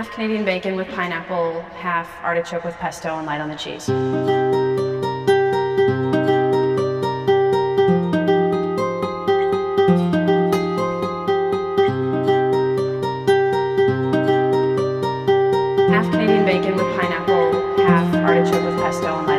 half Canadian bacon with pineapple, half artichoke with pesto, and light on the cheese. Half Canadian bacon with pineapple, half artichoke with pesto,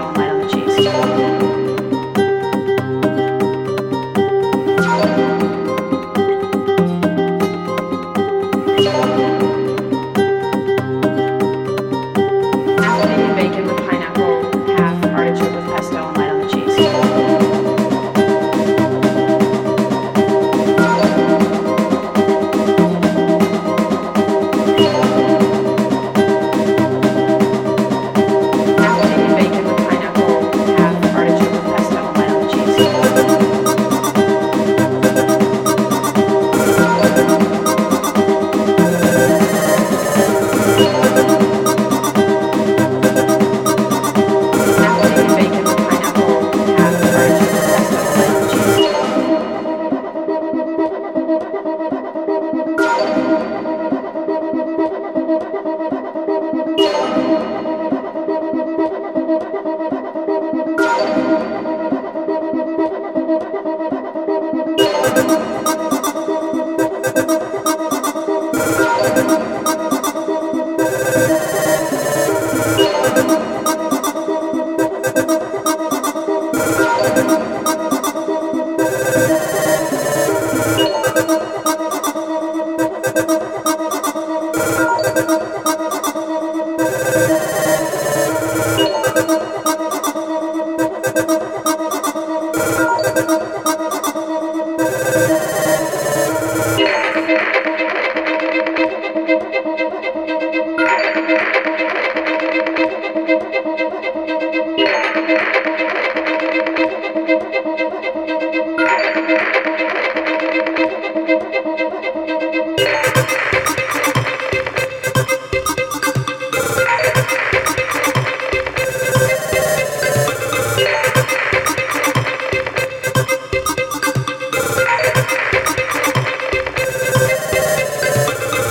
don't light on the cheese. Thank you.